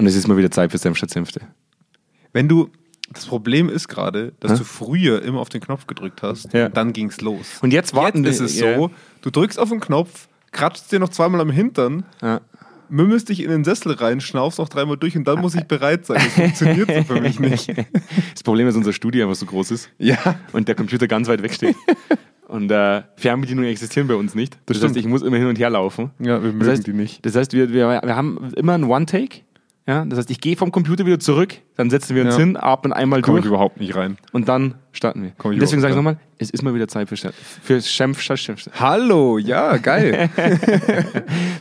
Und es ist mal wieder Zeit für Senf statt Senfte. Wenn du, das Problem ist gerade, dass Hä? du früher immer auf den Knopf gedrückt hast, Ja. und dann ging's los. Und jetzt warten Jetzt ist es ja. so, du drückst auf den Knopf, kratzt dir noch zweimal am Hintern, Ja. mümmelst dich in den Sessel rein, schnaufst noch dreimal durch und dann muss ich bereit sein. Das funktioniert so für mich nicht. Das Problem ist, unser Studio einfach so groß ist Ja, und der Computer ganz weit weg steht. Und äh, Fernbedienungen existieren bei uns nicht. Das, heißt, stimmt. ich muss immer hin und her laufen. ja wir mögen Das heißt, die nicht. Das heißt, wir, wir, wir haben immer einen One-Take. Ja? Das heißt, ich gehe vom Computer wieder zurück, dann setzen wir uns Ja. hin, atmen einmal Komme ich durch überhaupt nicht rein. und dann starten wir. Komm ich deswegen sage ich nochmal, es ist mal wieder Zeit für, für Senf statt Senf. Hallo, ja, geil.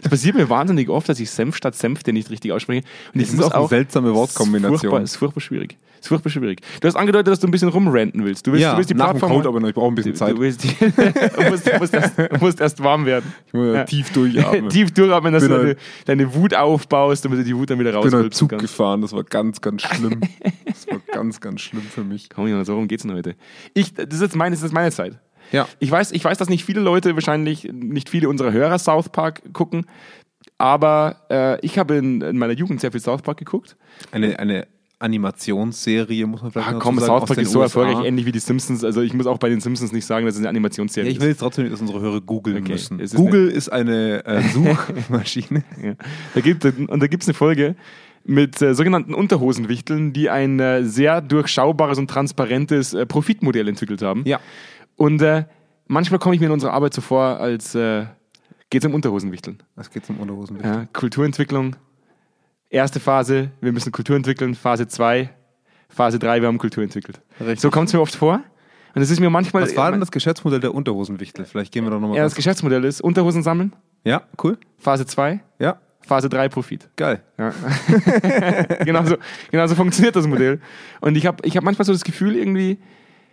Das passiert mir wahnsinnig oft, dass ich Senf statt Senfte nicht richtig ausspreche. Und Das ist auch eine seltsame Wortkombination. ist furchtbar, ist furchtbar schwierig. Ist furchtbar schwierig. Du hast angedeutet, dass du ein bisschen rumranten willst. Du willst, ja, du willst die Plattform. Code aber noch, ich brauche ein bisschen du, Zeit. du, willst die, du, musst, du, musst erst, du musst erst warm werden. Ich muss ja. tief durchatmen. Tief durchatmen, dass Bin du deine, halt- deine Wut aufbaust, damit du die Wut dann wieder Ich bin halt rausholst. Zug gefahren, das war ganz, ganz schlimm. Das war ganz, ganz schlimm für mich. Komm, Jonas, worum geht's denn heute? Ich, das, ist jetzt meine, das ist meine Zeit. Ja. Ich weiß, ich weiß, dass nicht viele Leute, wahrscheinlich nicht viele unserer Hörer South Park gucken, aber äh, ich habe in, in meiner Jugend sehr viel South Park geguckt. Eine, eine Animationsserie, muss man vielleicht Ah, komm, so sagen, South Park ist so USA. erfolgreich, ähnlich wie die Simpsons. Also ich muss auch bei den Simpsons nicht sagen, dass es eine Ja, Animationsserie ich will jetzt trotzdem, nicht, dass unsere Hörer googeln Okay, müssen. ist Google ist eine äh, Suchmaschine. ist. Ja. Da gibt, und da gibt es eine Folge mit äh, sogenannten Unterhosenwichteln, die ein äh, sehr durchschaubares und transparentes äh, Profitmodell entwickelt haben. ja. Und äh, manchmal komme ich mir in unserer Arbeit so vor, als äh, geht es um Unterhosenwichteln. Es geht zum Unterhosen. Ja, Kulturentwicklung. Erste Phase, wir müssen Kultur entwickeln. Phase 2, Phase 3, wir haben Kultur entwickelt. Richtig. So kommt es mir oft vor. Und es ist mir manchmal. Was war denn das Geschäftsmodell der Unterhosenwichtel? Vielleicht gehen wir da nochmal Ja, das Geschäftsmodell ist Unterhosen sammeln, Ja, cool. Phase 2, Ja, Phase 3 Profit. geil. Ja. genau, so, genau so funktioniert das Modell. Und ich habe ich hab manchmal so das Gefühl, irgendwie,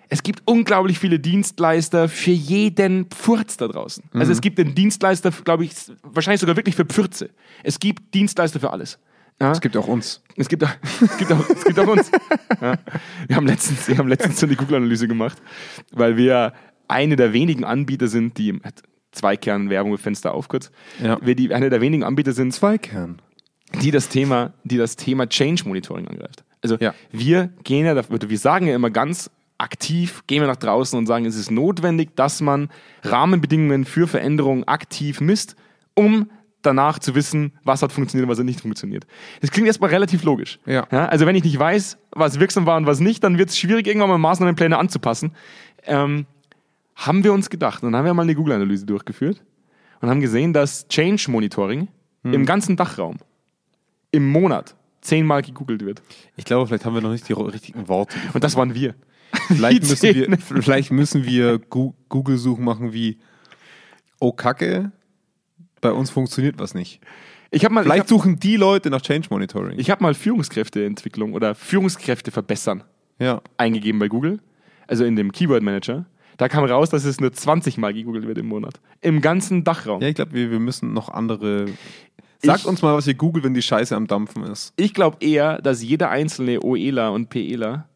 es gibt unglaublich viele Dienstleister für jeden Pfurz da draußen. Also es gibt den Dienstleister, glaube ich, wahrscheinlich sogar wirklich für Pfürze. Es gibt Dienstleister für alles. Ja? Es gibt auch uns. Es gibt auch, es gibt auch, es gibt auch uns. Ja. Wir, haben letztens, wir haben letztens so eine Google-Analyse gemacht, weil wir eine der wenigen Anbieter sind, die zwei Kern Werbung mit Fenster auf kurz. Ja. Wir die, eine der wenigen Anbieter sind, Zweikern. die das Thema, die das Thema Change Monitoring angreift. Also Ja. wir gehen ja, dafür- wir sagen ja immer ganz aktiv, gehen wir nach draußen und sagen, es ist notwendig, dass man Rahmenbedingungen für Veränderungen aktiv misst, um danach zu wissen, was hat funktioniert und was hat nicht funktioniert. Das klingt erstmal relativ logisch. Ja. also wenn ich nicht weiß, was wirksam war und was nicht, dann wird es schwierig, irgendwann mal Maßnahmenpläne anzupassen. Ähm, haben wir uns gedacht. Und dann haben wir mal eine Google-Analyse durchgeführt und haben gesehen, dass Change Monitoring im ganzen Dachraum im Monat zehnmal gegoogelt wird. Ich glaube, vielleicht haben wir noch nicht die richtigen Worte. Und das waren wir. Vielleicht Die müssen wir, vielleicht müssen wir Google-Suchen machen wie Oh Kacke, bei uns funktioniert was nicht. Ich habe mal, ich Vielleicht hab, suchen die Leute nach Change Monitoring. ich hab mal Führungskräfteentwicklung oder Führungskräfte verbessern ja. eingegeben bei Google, also in dem Keyword Manager. Da kam raus, dass es nur 20 Mal gegoogelt wird im Monat. Im ganzen Dachraum. ja, ich glaube, wir, wir müssen noch andere. Sagt Ich- uns mal, was ihr googelt, wenn die Scheiße am Dampfen ist. Ich glaube eher, dass jeder einzelne OEler und PEler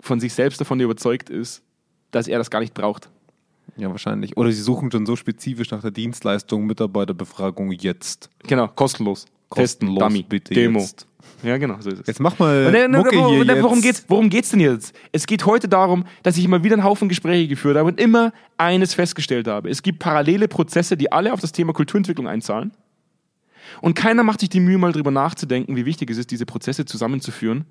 von sich selbst davon überzeugt ist, dass er das gar nicht braucht. Ja, wahrscheinlich. Oder sie suchen schon so spezifisch nach der Dienstleistung Mitarbeiterbefragung jetzt. Genau, kostenlos. Testen, Kostenlos, Dummy, bitte Demo. jetzt. Ja, genau, so ist es. Jetzt mach mal Und, äh, Mucke worum, hier worum, jetzt. geht's, worum geht's denn jetzt? Es geht heute darum, dass ich immer wieder einen Haufen Gespräche geführt habe und immer eines festgestellt habe. Es gibt parallele Prozesse, die alle auf das Thema Kulturentwicklung einzahlen. Und keiner macht sich die Mühe, mal drüber nachzudenken, wie wichtig es ist, diese Prozesse zusammenzuführen,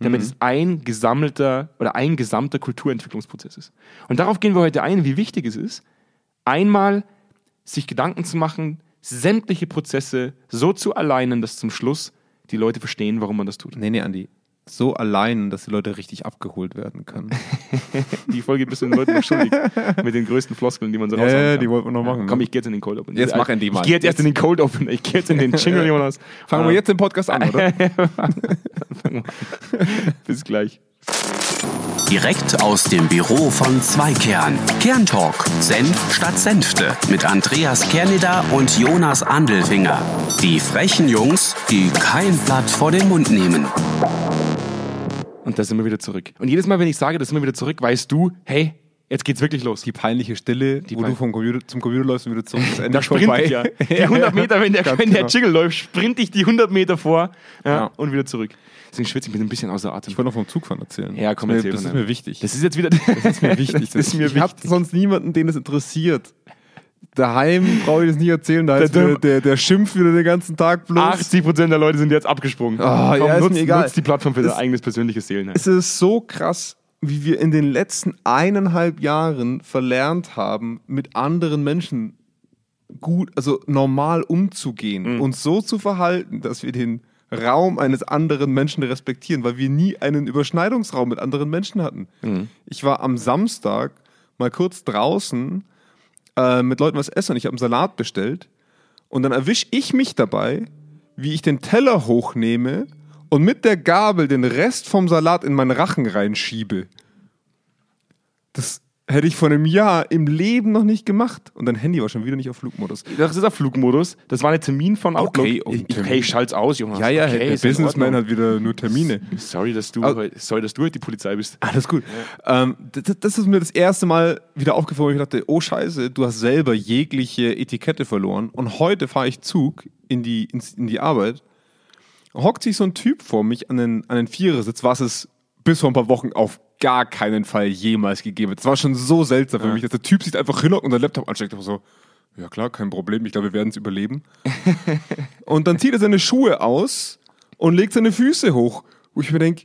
damit Mhm. es ein gesammelter oder ein gesamter Kulturentwicklungsprozess ist. Und darauf gehen wir heute ein, wie wichtig es ist, einmal sich Gedanken zu machen, sämtliche Prozesse so zu alignen, dass zum Schluss die Leute verstehen, warum man das tut. Nee, nee, Andi. So allein, dass die Leute richtig abgeholt werden können. Die Folge bist du den Leuten noch schuldig. Mit den größten Floskeln, die man so Ja, raushauen ja, kann. die wollten wir noch machen, Komm, ne? ich gehe jetzt in den Cold Open. Jetzt machen die mal. Ich gehe jetzt erst in den Cold Open. Ich gehe jetzt in den Jingle, Jonas. Fangen wir jetzt den Podcast an, oder? Bis gleich. Direkt aus dem Büro von Zweikern. Kerntalk. Senf statt Senfte. Mit Andreas Kerneder und Jonas Andelfinger. Die frechen Jungs, die kein Blatt vor den Mund nehmen. Und da sind wir wieder zurück. Und jedes Mal, wenn ich sage, da sind wir wieder zurück, weißt du, hey, Jetzt geht's wirklich los. Die peinliche Stille, wo pein- du vom Computer, zum Computer läufst und wieder zurück. Das Ende Da sprint vorbei. ich ja. Die 100 Meter, wenn der, wenn der genau. Jiggle läuft, sprint ich die 100 Meter vor ja, Ja. und wieder zurück. Deswegen schwitze ich bin ein bisschen außer Atem. Ich wollte noch vom Zugfahren erzählen. Ja, komm, das erzähl ist mir, das ist mir wichtig. Das ist jetzt wieder. Das ist mir wichtig. Das ist mir ich habe sonst niemanden, den es interessiert. Daheim brauche ich das nicht erzählen, da ist Der- der, der schimpft wieder den ganzen Tag bloß. 80% der Leute sind jetzt abgesprungen. Ah, ja, ist nutzt, mir egal. nutzt die Plattform für dein Es- eigenes persönliches Seelenheil. Es ist so krass, wie wir in den letzten eineinhalb Jahren verlernt haben, mit anderen Menschen gut, also normal umzugehen, uns so zu verhalten, dass wir den Raum eines anderen Menschen respektieren, weil wir nie einen Überschneidungsraum mit anderen Menschen hatten. Ich war am Samstag mal kurz draußen äh, mit Leuten was essen und ich habe einen Salat bestellt und dann erwische ich mich dabei, wie ich den Teller hochnehme und mit der Gabel den Rest vom Salat in meinen Rachen reinschiebe. Das hätte ich vor einem Jahr im Leben noch nicht gemacht. Und dein Handy war schon wieder nicht auf Flugmodus. Das ist auf Flugmodus. Das war ein Termin von Outlook. Okay, ich, Termin. okay, ich schalt's aus, Jonas. Ja, ja, okay, der in Businessman hat wieder nur Termine. Sorry, dass du, heute, sorry, dass du heute die Polizei bist. Alles gut. Ähm, das, das ist mir das erste Mal wieder aufgefallen, wo ich dachte, oh Scheiße, du hast selber jegliche Etikette verloren. Und heute fahre ich Zug in die, ins, in die Arbeit. Hockt sich so ein Typ vor mich an den, an den Vierersitz, was es bis vor ein paar Wochen auf gar keinen Fall jemals gegeben hat. Das war schon so seltsam für mich, dass der Typ sich einfach hinhockt und den Laptop ansteckt. Ich war so, ja klar, kein Problem, ich glaube, wir werden es überleben. und dann zieht er seine Schuhe aus und legt seine Füße hoch. Wo ich mir denke,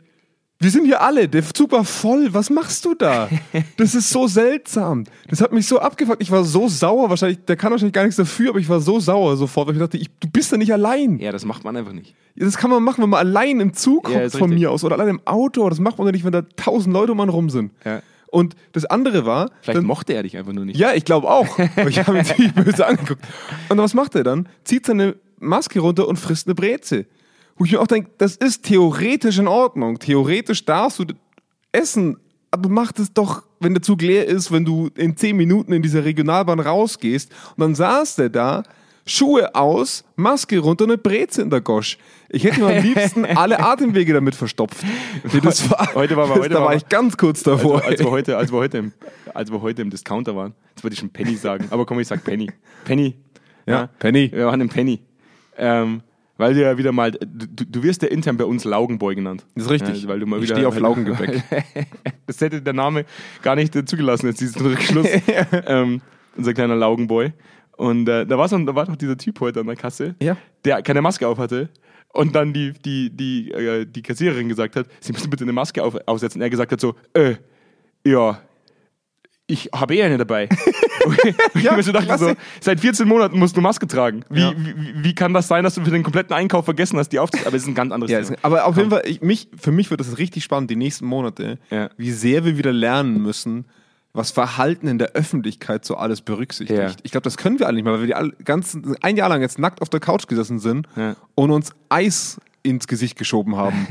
wir sind hier alle, der Zug war voll, was machst du da? Das ist so seltsam. Das hat mich so abgefuckt. Ich war so sauer, wahrscheinlich, der kann wahrscheinlich gar nichts dafür, aber ich war so sauer sofort, weil ich dachte, ich, du bist da nicht allein. Ja, das macht man einfach nicht. Das kann man machen, wenn man allein im Zug Ja, ist von richtig. mir aus oder allein im Auto. Das macht man ja nicht, wenn da tausend Leute um einen rum sind. Ja. Und das andere war, Vielleicht dann, mochte er dich einfach nur nicht. ja, ich glaube auch. Aber ich habe ihn ziemlich böse angeguckt. Und was macht er dann? Zieht seine Maske runter und frisst eine Breze. Wo ich mir auch denke, das ist theoretisch in Ordnung. Theoretisch darfst du essen, aber mach das doch, wenn der Zug leer ist, wenn du in zehn Minuten in dieser Regionalbahn rausgehst. Und dann saß der da, Schuhe aus, Maske runter und eine Breze in der Gosch. Ich hätte mir am liebsten alle Atemwege damit verstopft. Nee, Das war, Heute war- heute da war- war ich ganz kurz Also, davor. als, wir heute, als, wir heute im, als wir heute im Discounter waren, jetzt wollte ich schon Penny sagen, aber komm, ich sag Penny. Penny. Ja, Penny. Wir waren im Penny. Ähm, weil du ja wieder mal, du, du wirst ja intern bei uns Laugenboy genannt. Das ist richtig. Ja, weil du mal ich wieder, stehe auf Laugengebäck. Das hätte der Name gar nicht zugelassen, jetzt diesen Rückschluss. ähm, unser kleiner Laugenboy. Und äh, da, war so, ein- da war doch dieser Typ heute an der Kasse, Ja. der keine Maske auf hatte. Und dann die, die, die, äh, die Kassiererin gesagt hat, Sie müssen bitte eine Maske auf, aufsetzen. Er gesagt hat so, äh, ja, ich habe eh eine dabei. Ich Ja, mir so dachte so, seit 14 Monaten musst du Maske tragen. Wie, Ja. wie, wie kann das sein, dass du für den kompletten Einkauf vergessen hast, die aufzusetzen? Aber es ist ein ganz anderes Ja, Thema. aber auf jeden Fall, ich, mich, für mich wird das richtig spannend, die nächsten Monate, Ja. wie sehr wir wieder lernen müssen, was Verhalten in der Öffentlichkeit so alles berücksichtigt. Ja. Ich glaube, das können wir alle nicht mehr, weil wir die alle, ganzen, ein Jahr lang jetzt nackt auf der Couch gesessen sind und uns Eis ins Gesicht geschoben haben.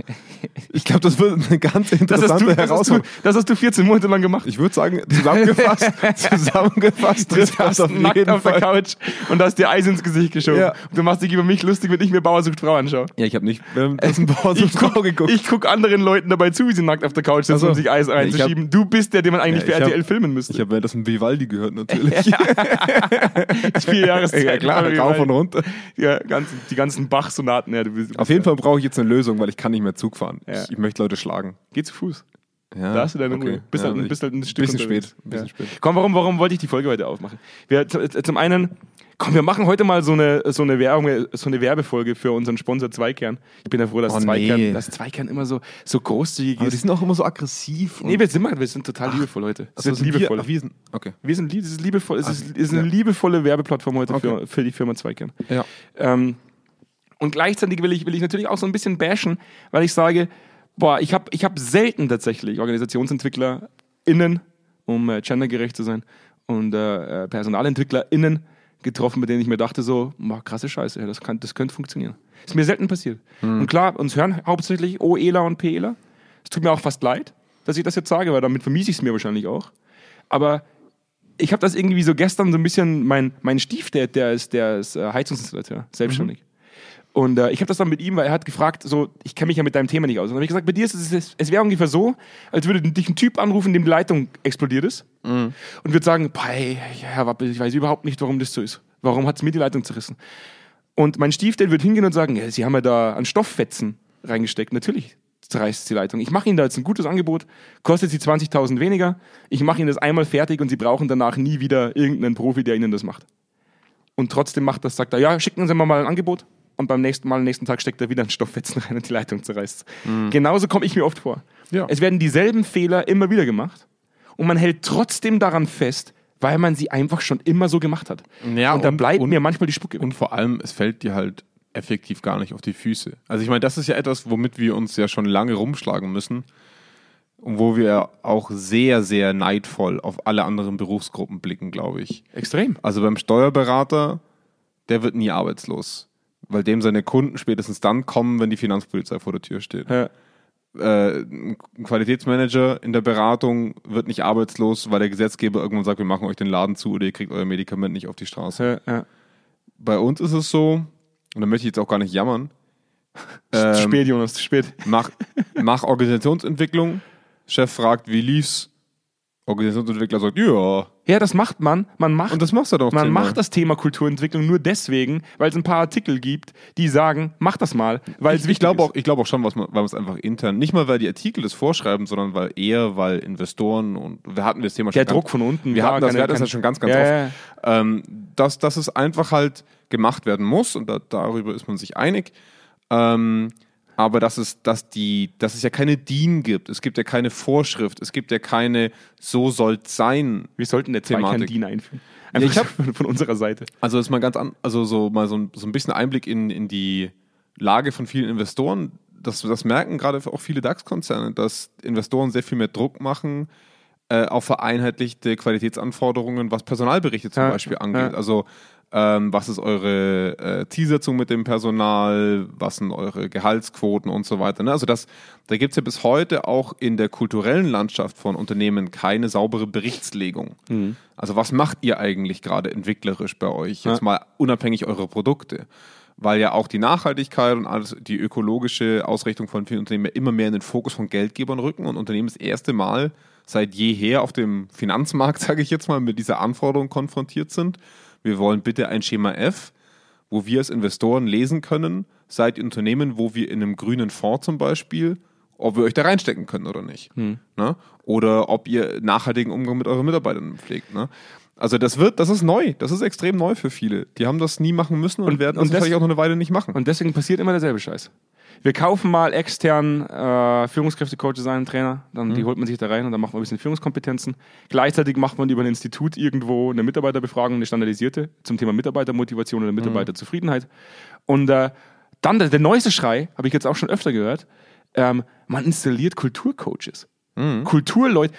Ich glaube, das wird eine ganz Das interessante du, das, hast du, Herausforderung. das hast du 14 Monate lang gemacht. Ich würde sagen, zusammengefasst, zusammengefasst Du das saßt auf nackt jeden auf der Fall. Couch und hast dir Eis ins Gesicht geschoben. Ja. Und du machst dich über mich lustig, wenn ich mir Bauersucht Frau anschaue. Ja, ich habe nicht währenddessen Bauersucht Ich Frau guck, geguckt. ich guck anderen Leuten dabei zu, wie sie nackt auf der Couch sitzen, Ach so. um sich Eis Ja, reinzuschieben. du bist der, den man eigentlich Ja, für ich hab- RTL filmen müsste. ich habe währenddessen Vivaldi gehört, natürlich. vier Jahreszeit. ja, klar, rauf und runter. Ja, ganz, die ganzen Bach-Sonaten. Ja, Auf jeden Fall brauche ich jetzt eine Lösung, weil ich kann nicht mehr Zug fahren. Ja. Ich, ich möchte Leute schlagen. Geh zu Fuß. Ja, Da hast du deine okay. Ruhe. Bist, Ja, halt, bist halt ein Stück bisschen unterwegs. spät. Ein bisschen ja. spät. Komm, warum, warum wollte ich die Folge heute aufmachen? Wir, zum einen, komm, wir machen heute mal so eine, so eine, Werbung, so eine Werbefolge für unseren Sponsor Zweikern. Ich bin ja froh, dass, Oh, Zweikern, nee. dass Zweikern immer so, so großzügig Aber die ist. sind auch immer so aggressiv. Nee, wir sind, mal, wir sind total liebevoll heute. Wir also sind liebevoll. Wir, sind, okay. Wir sind lieb, es ist liebevoll, es ist, ist eine ja. liebevolle Werbeplattform heute für, Okay. für die Firma Zweikern. Ja. Ähm, und gleichzeitig will ich, will ich natürlich auch so ein bisschen bashen, weil ich sage, boah, ich habe ich hab selten tatsächlich OrganisationsentwicklerInnen, um äh, gendergerecht zu sein, und äh, äh, PersonalentwicklerInnen getroffen, bei denen ich mir dachte so, boah, krasse Scheiße, das, kann, das könnte funktionieren. Ist mir selten passiert. Und klar, uns hören hauptsächlich OEler und PEler. Es tut mir auch fast leid, dass ich das jetzt sage, weil damit vermiese ich es mir wahrscheinlich auch. Aber ich habe das irgendwie so gestern so ein bisschen, mein, mein Stiefdad, der ist, der ist äh, Heizungsinstallateur, selbstständig. Und äh, ich habe das dann mit ihm, weil er hat gefragt, so, ich kenne mich ja mit deinem Thema nicht aus. Und dann habe ich gesagt, bei dir ist es, es, es wäre ungefähr so, als würde dich ein Typ anrufen, dem die Leitung explodiert ist. Und würde sagen, hey, Herr Wappe, ich weiß überhaupt nicht, warum das so ist. Warum hat es mir die Leitung zerrissen? Und mein Stiefdad wird hingehen und sagen, ja, Sie haben ja da an Stofffetzen reingesteckt. Natürlich zerreißt die Leitung. Ich mache Ihnen da jetzt ein gutes Angebot, kostet Sie 20.000 weniger. Ich mache Ihnen das einmal fertig und Sie brauchen danach nie wieder irgendeinen Profi, der Ihnen das macht. Und trotzdem macht das, sagt er, ja, schicken Sie mir mal ein Angebot. Und beim nächsten Mal, am nächsten Tag steckt er wieder ein Stofffetzen rein und die Leitung zerreißt. Genauso komme ich mir oft vor. Ja. Es werden dieselben Fehler immer wieder gemacht und man hält trotzdem daran fest, weil man sie einfach schon immer so gemacht hat. Ja, und dann bleibt und- mir manchmal die Spucke. weg. Und vor allem, es fällt dir halt effektiv gar nicht auf die Füße. Also ich meine, das ist ja etwas, womit wir uns ja schon lange rumschlagen müssen und wo wir auch sehr, sehr neidvoll auf alle anderen Berufsgruppen blicken, glaube ich. Extrem. Also beim Steuerberater, der wird nie arbeitslos, weil dem seine Kunden spätestens dann kommen, wenn die Finanzpolizei vor der Tür steht. Ja. Äh, ein Qualitätsmanager in der Beratung wird nicht arbeitslos, weil der Gesetzgeber irgendwann sagt, wir machen euch den Laden zu oder ihr kriegt euer Medikament nicht auf die Straße. Ja, ja. Bei uns ist es so, und da möchte ich jetzt auch gar nicht jammern, Zu ähm, spät, Jonas, zu spät. mach, mach Organisationsentwicklung, Chef fragt, wie lief's? Organisationsentwickler sagt, ja. Ja, das macht man. Man macht, Und das machst du doch man zehnmal. macht das Thema Kulturentwicklung nur deswegen, weil es ein paar Artikel gibt, die sagen, mach das mal, weil es Ich, ich glaube auch, ich glaube auch schon, was man, weil man es einfach intern, nicht mal weil die Artikel das vorschreiben, sondern weil eher, weil Investoren und wir hatten das Thema Der schon Druck ganz, von unten. wir hatten das, keine- wir hatten das ja schon ganz, ganz Ja, oft, ja. Ähm, dass, dass es einfach halt gemacht werden muss und da, darüber ist man sich einig. Ähm, aber dass es, dass die, dass es ja keine DIN gibt, es gibt ja keine Vorschrift, es gibt ja keine so soll's sein. Wir sollten der Thematik. DIN einführen. Ja, Einfach ich hab- von, von unserer Seite. Also ist mal ganz an, also so mal so ein, so ein bisschen Einblick in, in die Lage von vielen Investoren. Das, das merken gerade auch viele DAX-Konzerne, dass Investoren sehr viel mehr Druck machen äh, auf vereinheitlichte Qualitätsanforderungen, was Personalberichte zum Ja, Beispiel angeht. ja. Also ähm, was ist eure äh, Zielsetzung mit dem Personal, was sind eure Gehaltsquoten und so weiter. Ne? Also das, da gibt es ja bis heute auch in der kulturellen Landschaft von Unternehmen keine saubere Berichtslegung. Also was macht ihr eigentlich gerade entwicklerisch bei euch? Jetzt Ja. mal unabhängig eurer Produkte. Weil ja auch die Nachhaltigkeit und alles, die ökologische Ausrichtung von vielen Unternehmen immer mehr in den Fokus von Geldgebern rücken und Unternehmen das erste Mal seit jeher auf dem Finanzmarkt, sage ich jetzt mal, mit dieser Anforderung konfrontiert sind. Wir wollen bitte ein Schema F, wo wir als Investoren lesen können, seid ihr Unternehmen, wo wir in einem grünen Fonds zum Beispiel, ob wir euch da reinstecken können oder nicht. Ne? Oder ob ihr nachhaltigen Umgang mit euren Mitarbeitern pflegt. Ne? Also das wird, das ist neu, das ist extrem neu für viele. Die haben das nie machen müssen und, Und- werden das vielleicht auch noch eine Weile nicht machen. Und deswegen passiert immer derselbe Scheiß. Wir kaufen mal extern äh, Führungskräfte-Coaches ein, Trainer, dann Mhm. die holt man sich da rein und dann macht man ein bisschen Führungskompetenzen. Gleichzeitig macht man über ein Institut irgendwo eine Mitarbeiterbefragung, eine standardisierte zum Thema Mitarbeitermotivation oder Mitarbeiterzufriedenheit. Und äh, dann der, der neueste Schrei, habe ich jetzt auch schon öfter gehört, ähm, man installiert Kulturcoaches. Mhm. Kulturleute.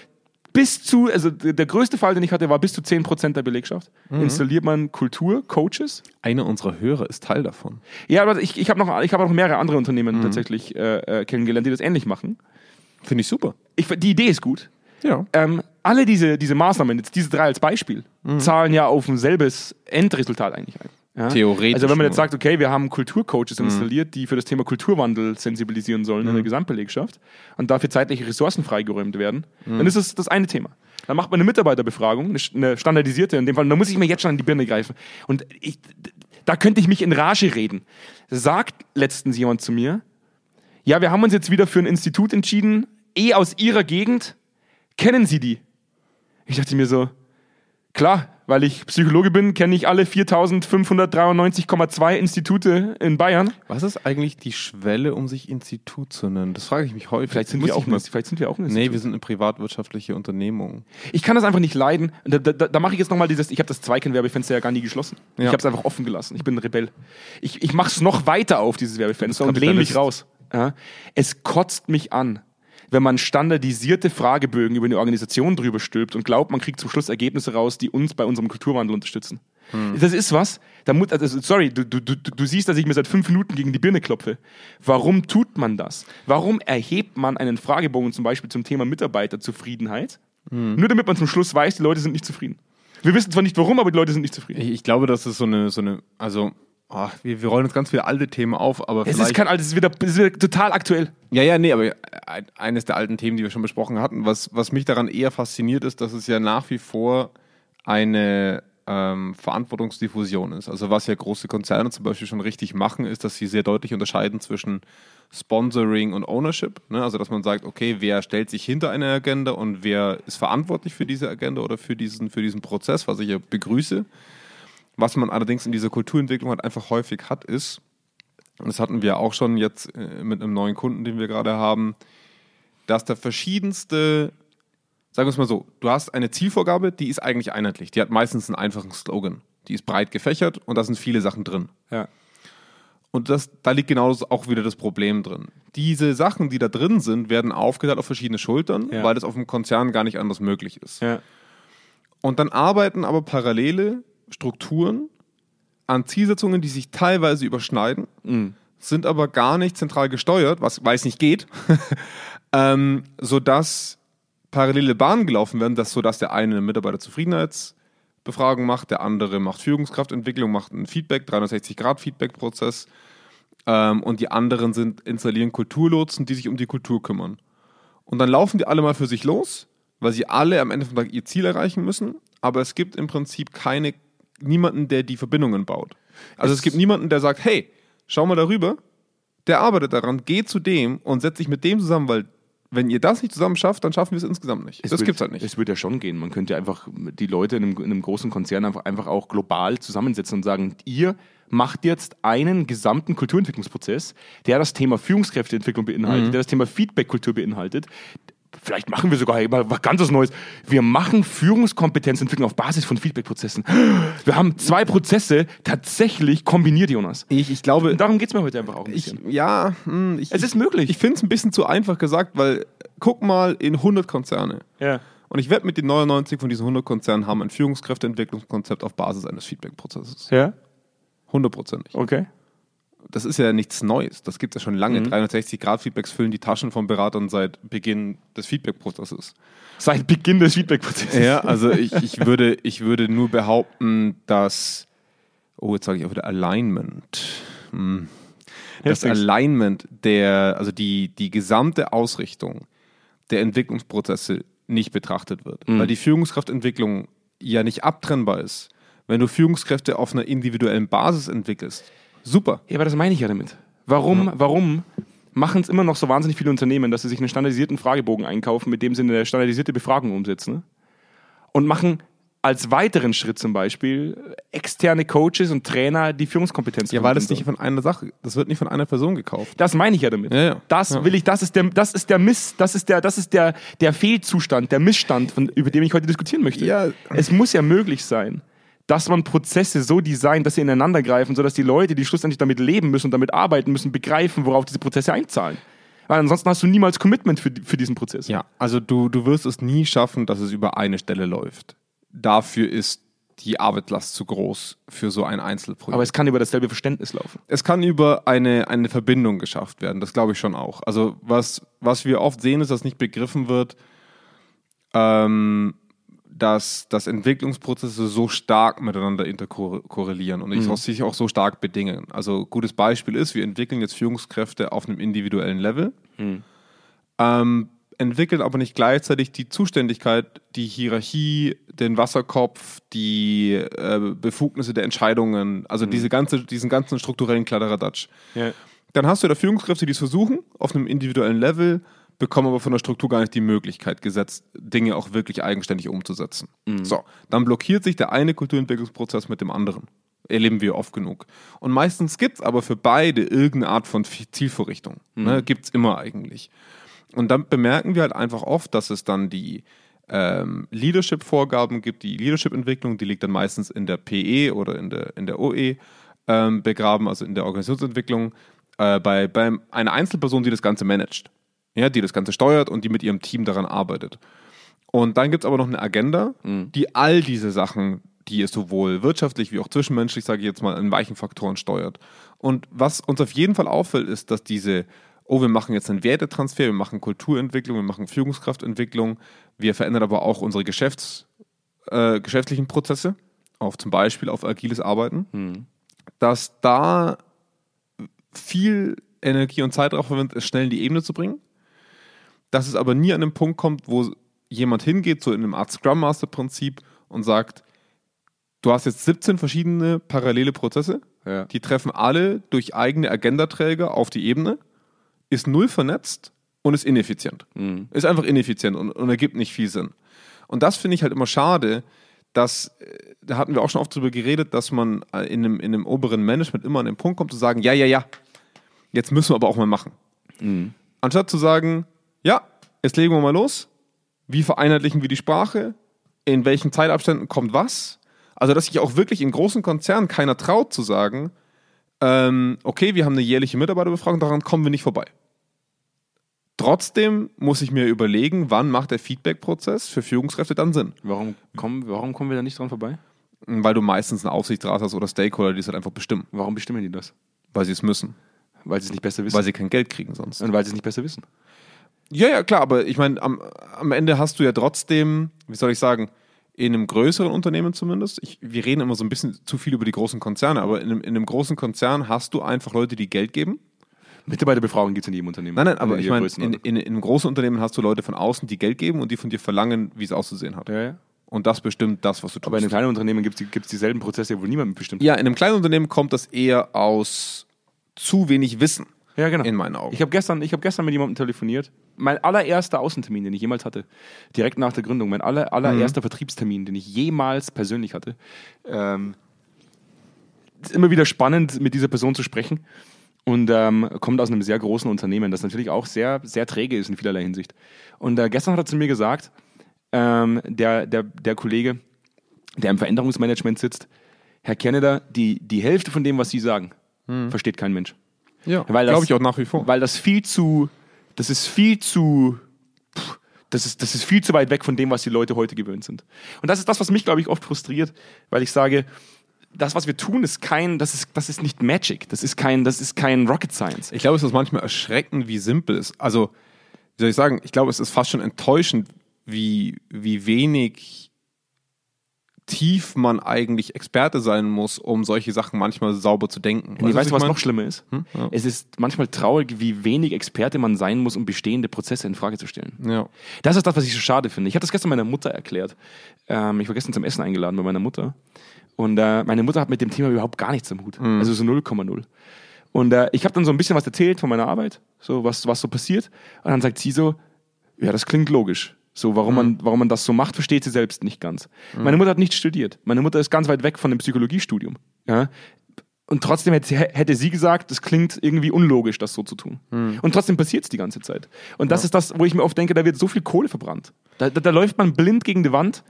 Bis zu, also der größte Fall, den ich hatte, war bis zu 10% der Belegschaft. Mhm. Installiert man Kulturcoaches. Einer unserer Hörer ist Teil davon. Ja, aber ich, ich habe noch, ich hab auch noch mehrere andere Unternehmen Mhm. tatsächlich äh, äh, kennengelernt, die das ähnlich machen. Finde ich super. Ich, die Idee ist gut. Ja. Ähm, alle diese, diese Maßnahmen, jetzt diese drei als Beispiel, Mhm. zahlen ja auf ein selbes Endresultat eigentlich ein. Ja? Theoretisch Also wenn man jetzt sagt, okay, wir haben Kulturcoaches Mhm. installiert, die für das Thema Kulturwandel sensibilisieren sollen in der Gesamtbelegschaft und dafür zeitliche Ressourcen freigeräumt werden, Mhm. dann ist es das eine Thema. Dann macht man eine Mitarbeiterbefragung, eine, standardisierte in dem Fall, und da muss ich mir jetzt schon an die Birne greifen. Und ich, da könnte ich mich in Rage reden. Sagt letztens jemand zu mir, ja, wir haben uns jetzt wieder für ein Institut entschieden, eh aus Ihrer Gegend. Kennen Sie die? Ich dachte mir so, klar, weil ich Psychologe bin, kenne ich alle 4593,2 Institute in Bayern. Was ist eigentlich die Schwelle, um sich Institut zu nennen? Das frage ich mich häufig. Vielleicht sind, wir auch, ich ein- vielleicht sind wir auch ein Nee, Institut. wir sind eine privatwirtschaftliche Unternehmung. Ich kann das einfach nicht leiden. Da, da, da mache ich jetzt nochmal dieses, ich habe das Zweikern-Werbefenster ja gar nie geschlossen. Ich Ja. habe es einfach offen gelassen. Ich bin ein Rebell. Ich, ich mache es noch weiter auf, dieses Werbefenster, und lehne mich raus. Ja. Es kotzt mich an, wenn man standardisierte Fragebögen über eine Organisation drüber stülpt und glaubt, man kriegt zum Schluss Ergebnisse raus, die uns bei unserem Kulturwandel unterstützen. Das ist was, da muss, also, sorry, du, du, du, du siehst, dass ich mir seit fünf Minuten gegen die Birne klopfe. Warum tut man das? Warum erhebt man einen Fragebogen zum Beispiel zum Thema Mitarbeiterzufriedenheit? Nur damit man zum Schluss weiß, die Leute sind nicht zufrieden. Wir wissen zwar nicht warum, aber die Leute sind nicht zufrieden. Ich, ich glaube, das ist so eine, so eine, also ah, wir, wir rollen jetzt ganz viele alte Themen auf, aber Es ist kein altes, es ist wieder, es ist wieder total aktuell. ja, ja, nee, aber ein- eines der alten Themen, die wir schon besprochen hatten, was, was mich daran eher fasziniert, ist, dass es ja nach wie vor eine ähm, Verantwortungsdiffusion ist. Also was ja große Konzerne zum Beispiel schon richtig machen, ist, dass sie sehr deutlich unterscheiden zwischen Sponsoring und Ownership. Ne? Also dass man sagt, okay, wer stellt sich hinter eine Agenda und wer ist verantwortlich für diese Agenda oder für diesen, für diesen Prozess, was ich ja begrüße. Was man allerdings in dieser Kulturentwicklung halt einfach häufig hat, ist, und das hatten wir auch schon jetzt äh, mit einem neuen Kunden, den wir gerade haben, dass da verschiedenste, sagen wir es mal so, du hast eine Zielvorgabe, die ist eigentlich einheitlich. Die hat meistens einen einfachen Slogan. Die ist breit gefächert und da sind viele Sachen drin. Ja. Und das, da liegt genau das- auch wieder das Problem drin. Diese Sachen, die da drin sind, werden aufgeteilt auf verschiedene Schultern, Ja. weil das auf dem Konzern gar nicht anders möglich ist. Ja. Und dann arbeiten aber parallele Strukturen an Zielsetzungen, die sich teilweise überschneiden, sind aber gar nicht zentral gesteuert, was weil es nicht geht, ähm, sodass parallele Bahnen gelaufen werden, dass sodass der eine eine Mitarbeiterzufriedenheitsbefragung macht, der andere macht Führungskraftentwicklung, macht einen Feedback, 360-Grad-Feedback-Prozess ähm, und die anderen sind installieren Kulturlotsen, die sich um die Kultur kümmern. Und dann laufen die alle mal für sich los, weil sie alle am Ende vom Tag ihr Ziel erreichen müssen, aber es gibt im Prinzip keine, niemanden, der die Verbindungen baut. Also es, Es- gibt niemanden, der sagt, hey, schau mal darüber, der arbeitet daran, geht zu dem und setzt sich mit dem zusammen, weil wenn ihr das nicht zusammen schafft, dann schaffen wir es insgesamt nicht. das wird- gibt's halt nicht. Es wird ja schon gehen. Man könnte einfach die Leute in einem, in einem großen Konzern einfach, einfach auch global zusammensetzen und sagen, ihr macht jetzt einen gesamten Kulturentwicklungsprozess, der das Thema Führungskräfteentwicklung beinhaltet, Mhm. der das Thema Feedback-Kultur beinhaltet. Vielleicht machen wir sogar mal was ganzes Neues. Wir machen Führungskompetenzentwicklung auf Basis von Feedback-Prozessen. Wir haben zwei Prozesse tatsächlich kombiniert, Jonas. ich, ich glaube, darum geht es mir heute einfach auch ein ich, bisschen. ja, hm, ich, es ist möglich. ich finde es ein bisschen zu einfach gesagt, weil guck mal in 100 Konzerne. ja. Und ich wette mit den 99 von diesen 100 Konzernen haben ein Führungskräfteentwicklungskonzept auf Basis eines Feedback-Prozesses. ja, Hundertprozentig. okay. Das ist ja nichts Neues. Das gibt es ja schon lange. 360-Grad-Feedbacks füllen die Taschen von Beratern seit Beginn des Feedback-Prozesses. Seit Beginn des Feedback-Prozesses. Ja, also ich, ich, würde, ich würde nur behaupten, dass, oh, jetzt sage ich auch wieder Alignment. Hm. Das. Alignment der, also die, die gesamte Ausrichtung der Entwicklungsprozesse nicht betrachtet wird. Weil die Führungskraftentwicklung ja nicht abtrennbar ist. Wenn du Führungskräfte auf einer individuellen Basis entwickelst, super. Ja, aber das meine ich ja damit. Warum, warum machen es immer noch so wahnsinnig viele Unternehmen, dass sie sich einen standardisierten Fragebogen einkaufen, mit dem sie eine standardisierte Befragung umsetzen ne? und machen als weiteren Schritt zum Beispiel externe Coaches und Trainer die Führungskompetenz. Ja, weil das nicht von einer Sache, das wird nicht von einer Person gekauft. Das meine ich ja damit. Ja, ja. Das Ja. will ich, das ist der, das ist der Miss, das ist der, das ist der, der Fehlzustand, der Missstand, von, über den ich heute diskutieren möchte. Ja. Es muss ja möglich sein, dass man Prozesse so designt, dass sie ineinander greifen, sodass die Leute, die schlussendlich damit leben müssen und damit arbeiten müssen, begreifen, worauf diese Prozesse einzahlen. Weil ansonsten hast du niemals Commitment für, für diesen Prozess. Ja, also du, du wirst es nie schaffen, dass es über eine Stelle läuft. Dafür ist die Arbeitslast zu groß für so ein Einzelprojekt. Aber es kann über dasselbe Verständnis laufen. es kann über eine, eine Verbindung geschafft werden, das glaube ich schon auch. Also was, was wir oft sehen, ist, dass nicht begriffen wird, ähm, dass, dass Entwicklungsprozesse so stark miteinander interkorrelieren und Mhm. sich auch so stark bedingen. Also gutes Beispiel ist, wir entwickeln jetzt Führungskräfte auf einem individuellen Level, Mhm. ähm, entwickeln aber nicht gleichzeitig die Zuständigkeit, die Hierarchie, den Wasserkopf, die äh, Befugnisse der Entscheidungen, also Mhm. diese ganze, diesen ganzen strukturellen Kladderadatsch. Ja. Dann hast du da Führungskräfte, die es versuchen, auf einem individuellen Level, bekommen aber von der Struktur gar nicht die Möglichkeit gesetzt, Dinge auch wirklich eigenständig umzusetzen. So, dann blockiert sich der eine Kulturentwicklungsprozess mit dem anderen. Erleben wir oft genug. Und meistens gibt es aber für beide irgendeine Art von Zielvorrichtung. Ne? Gibt es immer eigentlich. Und dann bemerken wir halt einfach oft, dass es dann die ähm, Leadership-Vorgaben gibt, die Leadership-Entwicklung, die liegt dann meistens in der PE oder in der, in der OE ähm, begraben, also in der Organisationsentwicklung, äh, bei, bei einer Einzelperson, die das Ganze managt, ja, die das Ganze steuert und die mit ihrem Team daran arbeitet. Und dann gibt es aber noch eine Agenda, die all diese Sachen, die es sowohl wirtschaftlich wie auch zwischenmenschlich, sage ich jetzt mal, in weichen Faktoren steuert. Und was uns auf jeden Fall auffällt, ist, dass diese, oh, wir machen jetzt einen Wertetransfer, wir machen Kulturentwicklung, wir machen Führungskraftentwicklung, wir verändern aber auch unsere Geschäfts, äh, geschäftlichen Prozesse, auf zum Beispiel auf agiles Arbeiten. dass da viel Energie und Zeit drauf verwendet, es schnell in die Ebene zu bringen. Dass es aber nie an den Punkt kommt, wo jemand hingeht, so in einem Art Scrum Master Prinzip und sagt, du hast jetzt 17 verschiedene parallele Prozesse, Ja. die treffen alle durch eigene Agendaträger auf die Ebene, ist null vernetzt und ist ineffizient. Ist einfach ineffizient und, und ergibt nicht viel Sinn. Und das finde ich halt immer schade, dass, äh, da hatten wir auch schon oft drüber geredet, dass man äh, in einem, in einem oberen Management immer an den Punkt kommt zu sagen, ja, ja, ja, jetzt müssen wir aber auch mal machen. Anstatt zu sagen, ja, jetzt legen wir mal los, wie vereinheitlichen wir die Sprache, in welchen Zeitabständen kommt was. Also, dass sich auch wirklich in großen Konzernen keiner traut zu sagen, ähm, okay, wir haben eine jährliche Mitarbeiterbefragung, daran kommen wir nicht vorbei. Trotzdem muss ich mir überlegen, wann macht der Feedback-Prozess für Führungskräfte dann Sinn. Warum kommen, warum kommen wir da nicht dran vorbei? Weil du meistens einen Aufsichtsrat hast oder Stakeholder, die es halt einfach bestimmen, Warum bestimmen die das? weil sie es müssen, Weil sie es nicht besser wissen. weil sie kein Geld kriegen sonst. und weil sie es nicht besser wissen. Ja, ja, klar, aber ich meine, am, am Ende hast du ja trotzdem, wie soll ich sagen, in einem größeren Unternehmen zumindest, ich, wir reden immer so ein bisschen zu viel über die großen Konzerne, aber in einem, in einem großen Konzern hast du einfach Leute, die Geld geben. Mitarbeiterbefragung gibt es in jedem Unternehmen. Nein, nein, aber In ich meine, in, in, in einem großen Unternehmen hast du Leute von außen, die Geld geben und die von dir verlangen, wie es auszusehen hat. ja, ja. Und das bestimmt das, was du tust. Aber in einem kleinen Unternehmen gibt es dieselben Prozesse, wo niemand mitbestimmt. ja, in einem kleinen Unternehmen kommt das eher aus zu wenig Wissen. Ja, genau. In meinen Augen. Ich habe gestern, ich hab gestern mit jemandem telefoniert. Mein allererster Außentermin, den ich jemals hatte, direkt nach der Gründung, mein aller, allererster Vertriebstermin, den ich jemals persönlich hatte. Ähm, ist immer wieder spannend, mit dieser Person zu sprechen. Und ähm, kommt aus einem sehr großen Unternehmen, das natürlich auch sehr, sehr träge ist in vielerlei Hinsicht. Und äh, gestern hat er zu mir gesagt, ähm, der, der, der Kollege, der im Veränderungsmanagement sitzt, Herr Kennedy, die, die Hälfte von dem, was Sie sagen, versteht kein Mensch. Ja, Weil das- glaube ich auch nach wie vor. Weil das viel zu, das ist viel zu, pff, das ist, das ist viel zu weit weg von dem, was die Leute heute gewöhnt sind. Und das ist das, was mich, glaube ich, oft frustriert, weil ich sage, das, was wir tun, ist kein, das ist, das ist nicht Magic, das ist kein, das ist kein Rocket Science. Ich glaube, es ist manchmal erschreckend, wie simpel es ist. Also, wie soll ich sagen, ich glaube, es ist fast schon enttäuschend, wie, wie wenig tief man eigentlich Experte sein muss, um solche Sachen manchmal sauber zu denken. Nee, weißt du, was ich noch mein? schlimmer ist? Ja. Es ist manchmal traurig, wie wenig Experte man sein muss, um bestehende Prozesse in Frage zu stellen. Ja. Das ist das, was ich so schade finde. Ich habe das gestern meiner Mutter erklärt. Ähm, ich war gestern zum Essen eingeladen bei meiner Mutter. Und äh, meine Mutter hat mit dem Thema überhaupt gar nichts am Hut. Also so 0,0. Und äh, ich habe dann so ein bisschen was erzählt von meiner Arbeit, so was, was so passiert. Und dann sagt sie so, ja, das klingt logisch. So, warum, man, warum man das so macht, versteht sie selbst nicht ganz. Meine Mutter hat nicht studiert. Meine Mutter ist ganz weit weg von dem Psychologiestudium. Ja? Und trotzdem hätte, hätte sie gesagt, das klingt irgendwie unlogisch, das so zu tun. Und trotzdem passiert es die ganze Zeit. Und das ist das, wo ich mir oft denke, da wird so viel Kohle verbrannt. Da, da, da läuft man blind gegen die Wand,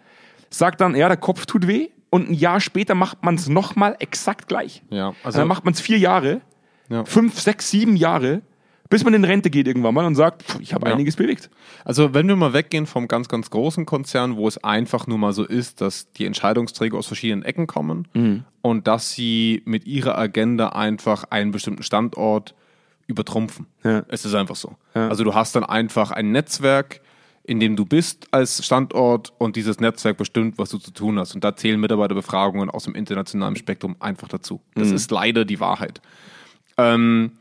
sagt dann, ja, der Kopf tut weh. Und ein Jahr später macht man es nochmal exakt gleich. Ja, Also also dann macht man es vier Jahre, Ja. fünf, sechs, sieben Jahre, bis man in Rente geht irgendwann mal und sagt, pff, ich habe Ja. einiges bewegt. Also wenn wir mal weggehen vom ganz, ganz großen Konzern, wo es einfach nur mal so ist, dass die Entscheidungsträger aus verschiedenen Ecken kommen und dass sie mit ihrer Agenda einfach einen bestimmten Standort übertrumpfen. Ja. Es ist einfach so. Ja. Also du hast dann einfach ein Netzwerk, in dem du bist als Standort und dieses Netzwerk bestimmt, was du zu tun hast. Und da zählen Mitarbeiterbefragungen aus dem internationalen Spektrum einfach dazu. Das ist leider die Wahrheit. Ähm,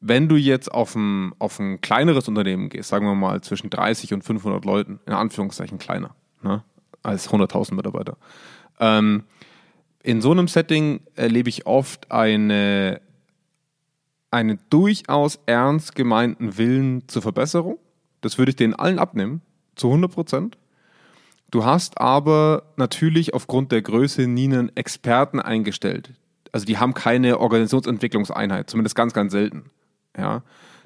wenn du jetzt auf ein, auf ein kleineres Unternehmen gehst, sagen wir mal zwischen 30 und 500 Leuten, in Anführungszeichen kleiner, ne, als 100.000 Mitarbeiter, ähm, in so einem Setting erlebe ich oft eine, einen durchaus ernst gemeinten Willen zur Verbesserung. Das würde ich denen allen abnehmen, zu 100 Prozent. Du hast aber natürlich aufgrund der Größe nie einen Experten eingestellt. Also die haben keine Organisationsentwicklungseinheit, zumindest ganz, ganz selten. Ja,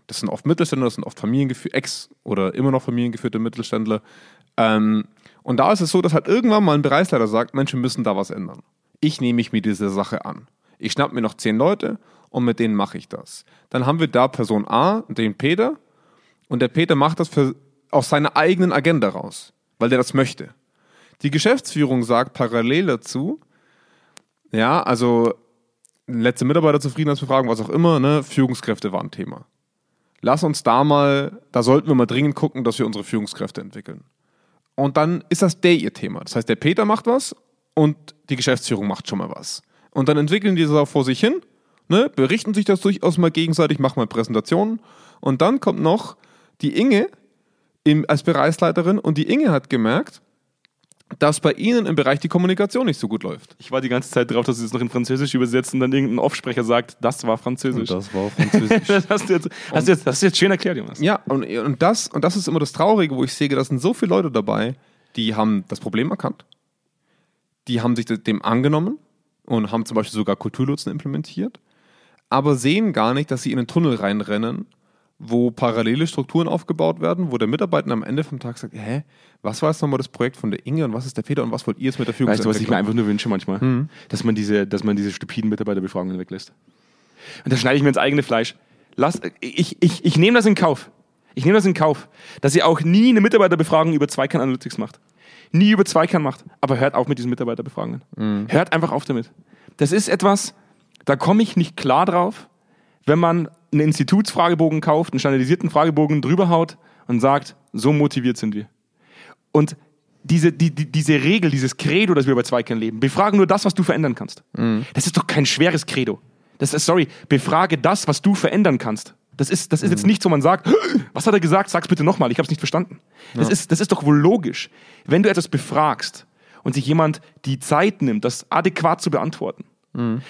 das sind oft Mittelständler, das sind oft familiengeführte, ex- oder immer noch familiengeführte Mittelständler. Ähm, und da ist es so, dass halt irgendwann mal ein Bereichsleiter sagt, Mensch, wir müssen da was ändern. Ich nehme mich mir dieser Sache an. Ich schnapp mir noch zehn Leute und mit denen mache ich das. Dann haben wir da Person A, den Peter, und der Peter macht das für, aus seiner eigenen Agenda raus, weil der das möchte. Die Geschäftsführung sagt parallel dazu, ja, also letzte Mitarbeiterzufriedenheitsbefragung, was auch immer, ne, Führungskräfte waren Thema. Lass uns da mal, da sollten wir mal dringend gucken, dass wir unsere Führungskräfte entwickeln. Und dann ist das der ihr Thema. Das heißt, der Peter macht was und die Geschäftsführung macht schon mal was. Und dann entwickeln die das auch vor sich hin, ne, berichten sich das durchaus mal gegenseitig, machen mal Präsentationen. Und dann kommt noch die Inge im, als Bereichsleiterin und die Inge hat gemerkt, dass bei ihnen im Bereich die Kommunikation nicht so gut läuft. Ich war die ganze Zeit drauf, dass sie es noch in Französisch übersetzen und dann irgendein Offsprecher sagt, das war Französisch. das war französisch. Das hast du jetzt, hast du jetzt, hast du jetzt schön erklärt, Jonas. Ja, und, und, das, und das ist immer das Traurige, wo ich sehe, da sind so viele Leute dabei, die haben das Problem erkannt, die haben sich dem angenommen und haben zum Beispiel sogar Kulturlotsen implementiert, aber sehen gar nicht, dass sie in einen Tunnel reinrennen, wo parallele Strukturen aufgebaut werden, wo der Mitarbeiter am Ende vom Tag sagt, hä, was war jetzt nochmal das Projekt von der Inge und was ist der Peter und was wollt ihr jetzt mit der Führung Weißt du, was ich mir einfach nur wünsche manchmal? Dass, man diese, dass man diese stupiden Mitarbeiterbefragungen weglässt. Und da schneide ich mir ins eigene Fleisch. Lass, ich, ich, ich nehme das in Kauf. Ich nehme das in Kauf, dass ihr auch nie eine Mitarbeiterbefragung über Zweikern Analytics macht. Nie über Zweikern macht. Aber hört auf mit diesen Mitarbeiterbefragungen. Hört einfach auf damit. Das ist etwas, da komme ich nicht klar drauf, wenn man einen Institutsfragebogen kauft, einen standardisierten Fragebogen drüber haut und sagt, so motiviert sind wir. Und diese, die, die, diese Regel, dieses Credo, das wir bei Zweikern leben, befrage nur das, was du verändern kannst. Das ist doch kein schweres Credo. Das ist, sorry, befrage das, was du verändern kannst. Das ist, das ist jetzt nicht so, man sagt, was hat er gesagt? Sag's bitte nochmal, ich habe es nicht verstanden. Das, ist, das ist doch wohl logisch. Wenn du etwas befragst und sich jemand die Zeit nimmt, das adäquat zu beantworten,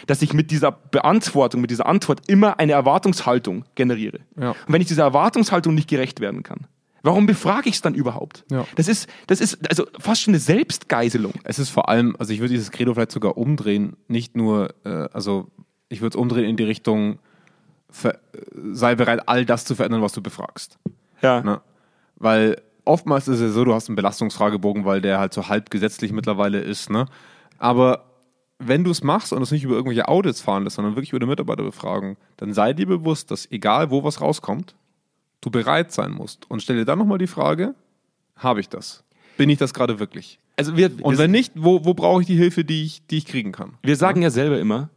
dass ich mit dieser Beantwortung, mit dieser Antwort immer eine Erwartungshaltung generiere. Ja. Und wenn ich dieser Erwartungshaltung nicht gerecht werden kann, warum befrage ich es dann überhaupt? Ja. Das ist, das ist also fast schon eine Selbstgeiselung. Es ist vor allem, also ich würde dieses Credo vielleicht sogar umdrehen, nicht nur, äh, also ich würde es umdrehen in die Richtung, ver, sei bereit, all das zu verändern, was du befragst. Ja. Ne? Weil oftmals ist es so, du hast einen Belastungsfragebogen, weil der halt so halb gesetzlich mittlerweile ist. Ne? Aber wenn du es machst und es nicht über irgendwelche Audits fahren lässt, sondern wirklich über die Mitarbeiterbefragung, dann sei dir bewusst, dass egal wo was rauskommt, du bereit sein musst. Und stell dir dann nochmal die Frage, habe ich das? Bin ich das gerade wirklich? Also wir, Und wenn nicht, wo, wo brauche ich die Hilfe, die ich, die ich kriegen kann? wir sagen ja selber immer,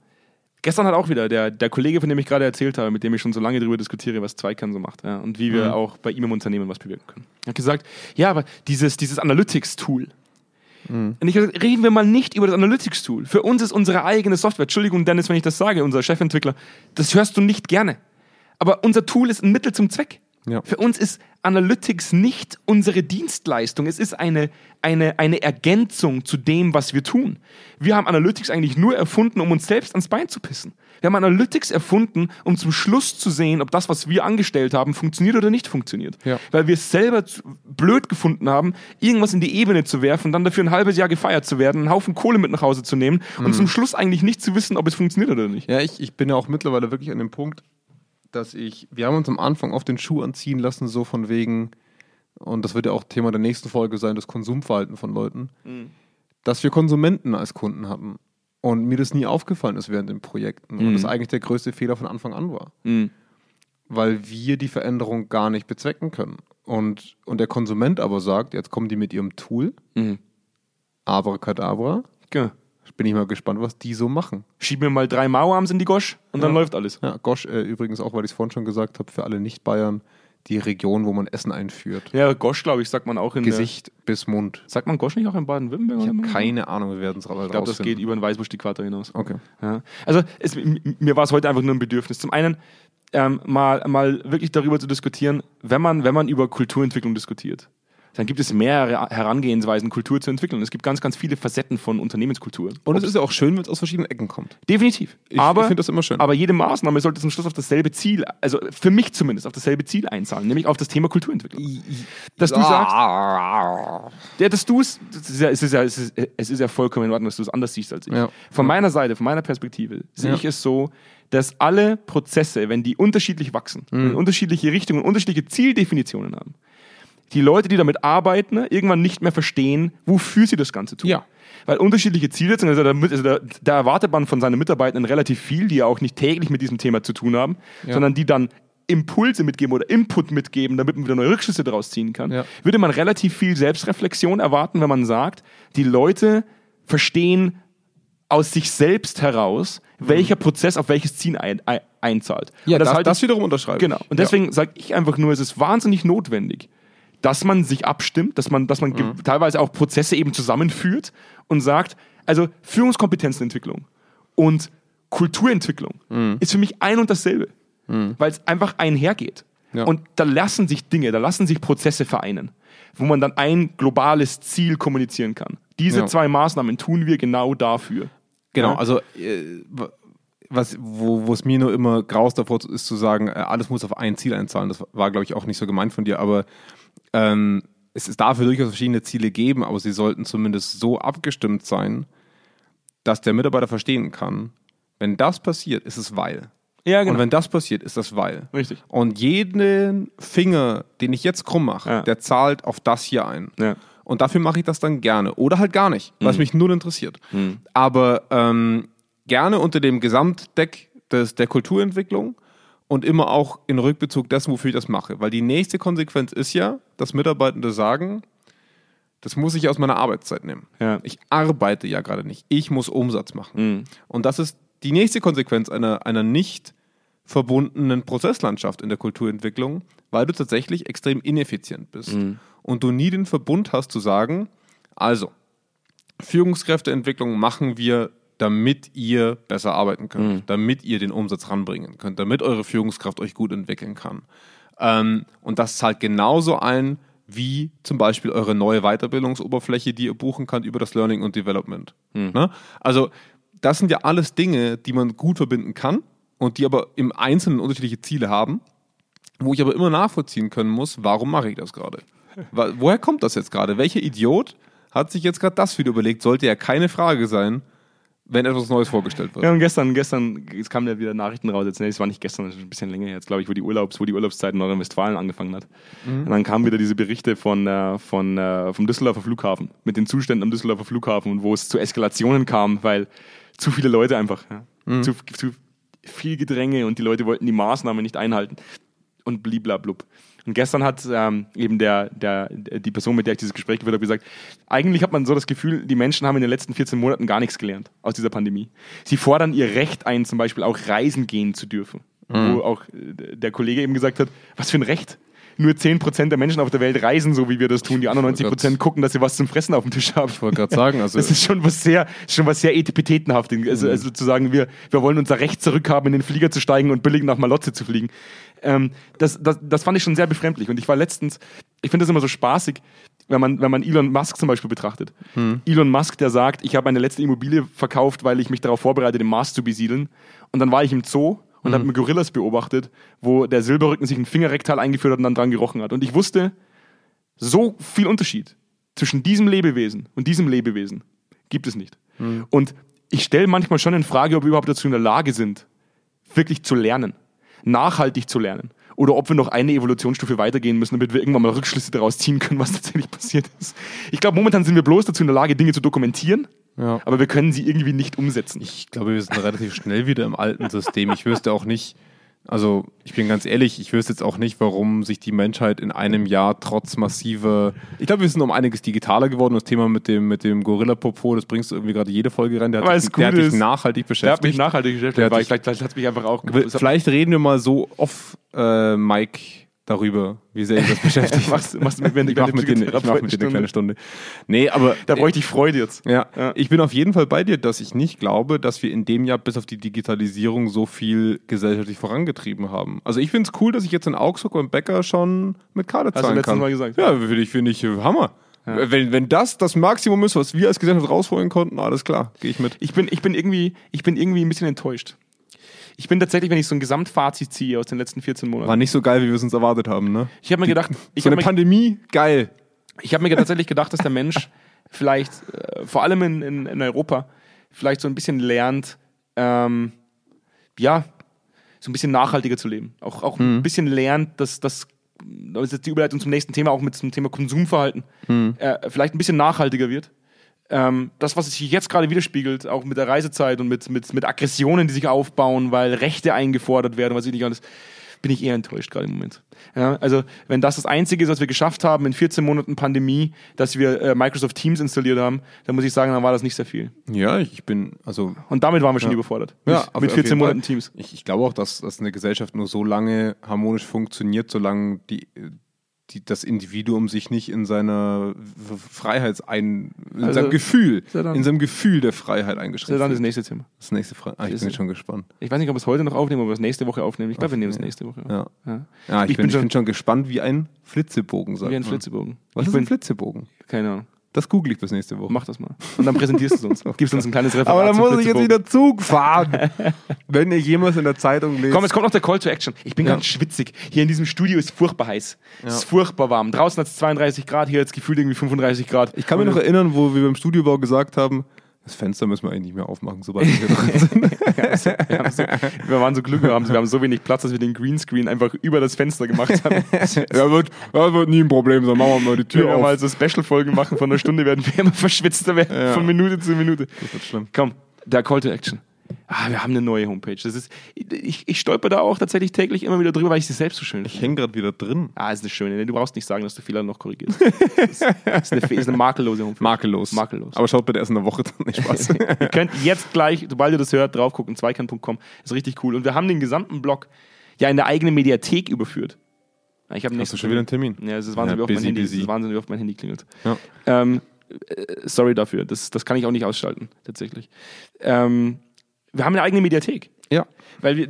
gestern hat auch wieder der, der Kollege, von dem ich gerade erzählt habe, mit dem ich schon so lange darüber diskutiere, was Zweikern so macht ja, und wie wir auch bei ihm im Unternehmen was bewirken können. Er hat gesagt, ja, aber dieses, dieses Analytics-Tool, Und ich gesagt, reden wir mal nicht über das Analytics-Tool. Für uns ist unsere eigene Software, Entschuldigung, Dennis, wenn ich das sage, unser Chefentwickler, das hörst du nicht gerne. Aber unser Tool ist ein Mittel zum Zweck. Ja. Für uns ist Analytics nicht unsere Dienstleistung. Es ist eine, eine, eine Ergänzung zu dem, was wir tun. Wir haben Analytics eigentlich nur erfunden, um uns selbst ans Bein zu pissen. Wir haben Analytics erfunden, um zum Schluss zu sehen, ob das, was wir angestellt haben, funktioniert oder nicht funktioniert. Ja. Weil wir es selber blöd gefunden haben, irgendwas in die Ebene zu werfen, dann dafür ein halbes Jahr gefeiert zu werden, einen Haufen Kohle mit nach Hause zu nehmen und zum Schluss eigentlich nicht zu wissen, ob es funktioniert oder nicht. Ja, ich, ich bin ja auch mittlerweile wirklich an dem Punkt, dass ich, wir haben uns am Anfang auf den Schuh anziehen lassen, so von wegen, und das wird ja auch Thema der nächsten Folge sein, das Konsumverhalten von Leuten, dass wir Konsumenten als Kunden hatten. Und mir das nie aufgefallen ist während den Projekten. Und das eigentlich der größte Fehler von Anfang an war. Mhm. Weil wir die Veränderung gar nicht bezwecken können. Und, und der Konsument aber sagt, jetzt kommen die mit ihrem Tool, Mhm. Abracadabra, Genau. bin ich mal gespannt, was die so machen. Schieb mir mal drei Mauerarms in die Gosch und dann Ja. läuft alles. Ja, Gosch, äh, übrigens auch, weil ich es vorhin schon gesagt habe, für alle Nicht-Bayern, die Region, wo man Essen einführt. Ja, Gosch, glaube ich, sagt man auch in Gesicht bis Mund. Sagt man Gosch nicht auch in Baden-Württemberg? Ich habe keine Ahnung, wir werden es Ich glaube, das geht über den Weißwurst-Äquator hinaus. Okay. Ja. Also es, mir war es heute einfach nur ein Bedürfnis. Zum einen ähm, mal, mal wirklich darüber zu diskutieren, wenn man, wenn man über Kulturentwicklung diskutiert, dann gibt es mehrere Herangehensweisen, Kultur zu entwickeln. Es gibt ganz, ganz viele Facetten von Unternehmenskultur. Und es ist ja auch schön, wenn es aus verschiedenen Ecken kommt. Definitiv. Ich- aber, ich find das immer schön. Aber jede Maßnahme sollte zum Schluss auf dasselbe Ziel, also für mich zumindest, auf dasselbe Ziel einzahlen, nämlich auf das Thema Kulturentwicklung. Dass du sagst, ja, dass du es, ja, es, ist ja, es, ist, es ist ja vollkommen in Ordnung, dass du es anders siehst als ich. Ja. Von meiner Seite, von meiner Perspektive, sehe Ja. ich es so, dass alle Prozesse, wenn die unterschiedlich wachsen, Mhm. in unterschiedliche Richtungen, unterschiedliche Zieldefinitionen haben, die Leute, die damit arbeiten, irgendwann nicht mehr verstehen, wofür sie das Ganze tun. Ja. Weil unterschiedliche Zielsetzungen, also da, also da, da erwartet man von seinen Mitarbeitern relativ viel, die ja auch nicht täglich mit diesem Thema zu tun haben, sondern die dann Impulse mitgeben oder Input mitgeben, damit man wieder neue Rückschlüsse daraus ziehen kann. Ja. Würde man relativ viel Selbstreflexion erwarten, wenn man sagt, die Leute verstehen aus sich selbst heraus, welcher Prozess auf welches Ziel ein, ein, einzahlt. Ja, Und das, das ich- wiederum unterschreibe Genau. Und deswegen sage ich einfach nur, es ist wahnsinnig notwendig, dass man sich abstimmt, dass man, dass man ge- teilweise auch Prozesse eben zusammenführt und sagt, also Führungskompetenzenentwicklung und Kulturentwicklung ist für mich ein und dasselbe, weil es einfach einhergeht. Ja. Und da lassen sich Dinge, da lassen sich Prozesse vereinen, wo man dann ein globales Ziel kommunizieren kann. Diese Ja. zwei Maßnahmen tun wir genau dafür. Genau, Ja. also äh, was, wo es mir nur immer graust davor ist zu sagen, äh, alles muss auf ein Ziel einzahlen. Das war, glaube ich, auch nicht so gemeint von dir, aber ähm, es ist dafür durchaus verschiedene Ziele geben, aber sie sollten zumindest so abgestimmt sein, dass der Mitarbeiter verstehen kann, wenn das passiert, ist es weil. Ja, Und wenn das passiert, ist das weil. Richtig. Und jeden Finger, den ich jetzt krumm mache, Ja. der zahlt auf das hier ein. Ja. Und dafür mache ich das dann gerne. Oder halt gar nicht, Mhm. was mich null interessiert. Aber ähm, gerne unter dem Gesamtdeck des, der Kulturentwicklung und immer auch in Rückbezug dessen, wofür ich das mache. Weil die nächste Konsequenz ist ja, dass Mitarbeitende sagen, das muss ich aus meiner Arbeitszeit nehmen. Ja. Ich arbeite ja gerade nicht. Ich muss Umsatz machen. Mhm. Und das ist die nächste Konsequenz einer, einer nicht verbundenen Prozesslandschaft in der Kulturentwicklung, weil du tatsächlich extrem ineffizient bist. Mhm. Und du nie den Verbund hast zu sagen, also, Führungskräfteentwicklung machen wir, damit ihr besser arbeiten könnt, Mhm. damit ihr den Umsatz ranbringen könnt, damit eure Führungskraft euch gut entwickeln kann. Ähm, und das zahlt genauso ein, wie zum Beispiel eure neue Weiterbildungsoberfläche, die ihr buchen könnt über das Learning und Development. Ne? Also, das sind ja alles Dinge, die man gut verbinden kann und die aber im Einzelnen unterschiedliche Ziele haben, wo ich aber immer nachvollziehen können muss, warum mache ich das gerade? Woher kommt das jetzt gerade? Welcher Idiot hat sich jetzt gerade das wieder überlegt? Sollte ja keine Frage sein, wenn etwas Neues vorgestellt wird. Ja, und gestern, gestern, es kamen ja wieder Nachrichten raus, jetzt, nee, es war nicht gestern, das ist ein bisschen länger her, jetzt glaube ich, wo die Urlaubs, wo die Urlaubszeit in Nordrhein-Westfalen angefangen hat. Und dann kamen wieder diese Berichte von, äh, von, äh, vom Düsseldorfer Flughafen, mit den Zuständen am Düsseldorfer Flughafen und wo es zu Eskalationen kam, weil zu viele Leute einfach, ja, zu, zu viel Gedränge und die Leute wollten die Maßnahmen nicht einhalten und bliblablub. Und gestern hat ähm, eben der, der, die Person, mit der ich dieses Gespräch geführt habe, gesagt, eigentlich hat man so das Gefühl, die Menschen haben in den letzten 14 Monaten gar nichts gelernt aus dieser Pandemie. Sie fordern ihr Recht ein, zum Beispiel auch reisen gehen zu dürfen. Wo auch äh, der Kollege eben gesagt hat, was für ein Recht? Nur 10% der Menschen auf der Welt reisen, so wie wir das tun. Die anderen 90% gucken, dass sie was zum Fressen auf dem Tisch haben. Ich wollte gerade sagen, also Das ist schon was sehr, schon was sehr Etipetenhaftes. Also, also zu sagen, wir, wir wollen unser Recht zurückhaben, in den Flieger zu steigen und billig nach Malotze zu fliegen. Ähm, das, das, das fand ich schon sehr befremdlich. Und ich war letztens, ich finde das immer so spaßig, wenn man, wenn man Elon Musk zum Beispiel betrachtet. Elon Musk, der sagt, ich habe meine letzte Immobilie verkauft, weil ich mich darauf vorbereite, den Mars zu besiedeln. Und dann war ich im Zoo und habe mir Gorillas beobachtet, wo der Silberrücken sich ein Fingerrektal eingeführt hat und dann dran gerochen hat. Und ich wusste, so viel Unterschied zwischen diesem Lebewesen und diesem Lebewesen gibt es nicht. Und ich stelle manchmal schon in Frage, ob wir überhaupt dazu in der Lage sind, wirklich zu lernen, nachhaltig zu lernen. Oder ob wir noch eine Evolutionsstufe weitergehen müssen, damit wir irgendwann mal Rückschlüsse daraus ziehen können, was tatsächlich passiert ist. Ich glaube, momentan sind wir bloß dazu in der Lage, Dinge zu dokumentieren, Ja. aber wir können sie irgendwie nicht umsetzen. Ich glaube, wir sind relativ schnell wieder im alten System. Ich wüsste auch nicht, also ich bin ganz ehrlich, ich wüsste jetzt auch nicht, warum sich die Menschheit in einem Jahr trotz massiver. Ich glaube, wir sind um einiges digitaler geworden. Das Thema mit dem, mit dem Gorilla-Popo, das bringst du irgendwie gerade jede Folge rein. Der hat, dich, der hat dich nachhaltig Der hat beschäftigt. mich nachhaltig Der beschäftigt, hat weil dich- vielleicht, vielleicht hat es mich einfach auch... Vielleicht reden wir mal so off äh, Mike darüber, wie sehr ich das beschäftigt. Machst- machst mit eine ich mache mit, dir- ich mach mit dir eine kleine Stunde. Nee, aber Da bräuchte ich Freude jetzt. ja, Ja. ich bin auf jeden Fall bei dir, dass ich nicht glaube, dass wir in dem Jahr bis auf die Digitalisierung so viel gesellschaftlich vorangetrieben haben. Also ich finde es cool, dass ich jetzt in Augsburg beim Bäcker schon mit Karte Hast du zahlen letztens kann. Mal gesagt. Ja, finde ich, finde ich äh, Hammer. Wenn, wenn das das Maximum ist, was wir als Gesellschaft rausholen konnten, alles klar, gehe ich mit. Ich bin, ich, bin irgendwie, ich bin irgendwie ein bisschen enttäuscht. Ich bin tatsächlich, wenn ich so ein Gesamtfazit ziehe aus den letzten 14 Monaten. War nicht so geil, wie wir es uns erwartet haben, ne? Ich habe mir gedacht, ich so habe eine Pandemie, geil. ich hab mir tatsächlich gedacht, dass der Mensch vielleicht, äh, vor allem in, in, in Europa, vielleicht so ein bisschen lernt, ähm, ja, so ein bisschen nachhaltiger zu leben. Auch, auch ein bisschen lernt, dass das, das ist jetzt die Überleitung zum nächsten Thema, auch mit zum Thema Konsumverhalten, äh, vielleicht ein bisschen nachhaltiger wird. Ähm, das, was sich jetzt gerade widerspiegelt, auch mit der Reisezeit und mit, mit, mit Aggressionen, die sich aufbauen, weil Rechte eingefordert werden, was ich nicht alles, bin ich eher enttäuscht gerade im Moment. Ja, also, wenn das das Einzige ist, was wir geschafft haben in 14 Monaten Pandemie, dass wir äh, Microsoft Teams installiert haben, dann muss ich sagen, dann war das nicht sehr viel. Ja, ich bin, also Und damit waren wir schon überfordert. Ja, mit, mit auf 14 jeden Monaten Fall. Teams. Ich, ich glaube auch, dass, dass eine Gesellschaft nur so lange harmonisch funktioniert, solange die, die, das Individuum sich nicht in seiner Freiheitsein, in Also, seinem Gefühl, dann- in seinem Gefühl der Freiheit eingeschränkt. dann das nächste Thema. Das nächste Frage. Ah, ich bin schon gespannt. Ich weiß nicht, ob wir es heute noch aufnehmen, ob wir es nächste Woche aufnehmen. Ich glaube, wir nehmen es nächste Woche. auf. Ja, Ja. ja ich, Ich bin, bin ich schon- bin schon gespannt wie ein Flitzebogen, sagt Wie ein. Flitzebogen. Was ich ist bin, ein Flitzebogen? Keine Ahnung. Das google ich bis nächste Woche. Mach das mal. Und dann präsentierst du es uns. Gibst uns ein kleines Referat. Aber dann muss ich jetzt wieder Zug fahren. Wenn ihr jemals in der Zeitung lest. Komm, jetzt kommt noch der Call to Action. Ich bin Ja. ganz schwitzig. Hier in diesem Studio ist furchtbar heiß. Es ist furchtbar warm. Draußen hat es 32 Grad, hier jetzt gefühlt irgendwie 35 Grad. ich kann mich noch erinnern, wo wir beim Studiobau gesagt haben, das Fenster müssen wir eigentlich nicht mehr aufmachen, sobald wir hier drin sind. wir, haben so, wir waren so glücklich, wir haben, wir haben so wenig Platz, dass wir den Greenscreen einfach über das Fenster gemacht haben. ja, wird, das wird nie ein Problem sein. Machen wir mal die Wenn Tür wir auf. mal so Special-Folgen machen von einer Stunde, werden wir immer verschwitzter werden Ja. von Minute zu Minute. das wird schlimm. Komm, der Call to Action. Ah, wir haben eine neue Homepage. Das ist, ich, ich stolper da auch tatsächlich täglich immer wieder drüber, weil ich sie selbst so schön Ich finde. hänge gerade wieder drin. Ah, ist eine schöne. Du brauchst nicht sagen, dass du Fehler noch korrigierst. Das ist, ist, eine, ist eine makellose Homepage. Makellos. Makellos. Aber schaut bitte erst in der Woche dann. Nicht Spaß. Ihr könnt jetzt gleich, sobald ihr das hört, drauf gucken, zweikern.com. Ist richtig cool. Und wir haben den gesamten Blog ja in der eigene Mediathek überführt. Ich habe Hast du schon wieder einen Termin? Ja, es ist wahnsinnig, Ja, oft mein Handy, es busy. ist wahnsinnig oft mein Handy klingelt. Ja. Ähm, äh, sorry dafür, das, das kann ich auch nicht ausschalten, tatsächlich. Ähm, wir haben eine eigene Mediathek. ja. Weil wir,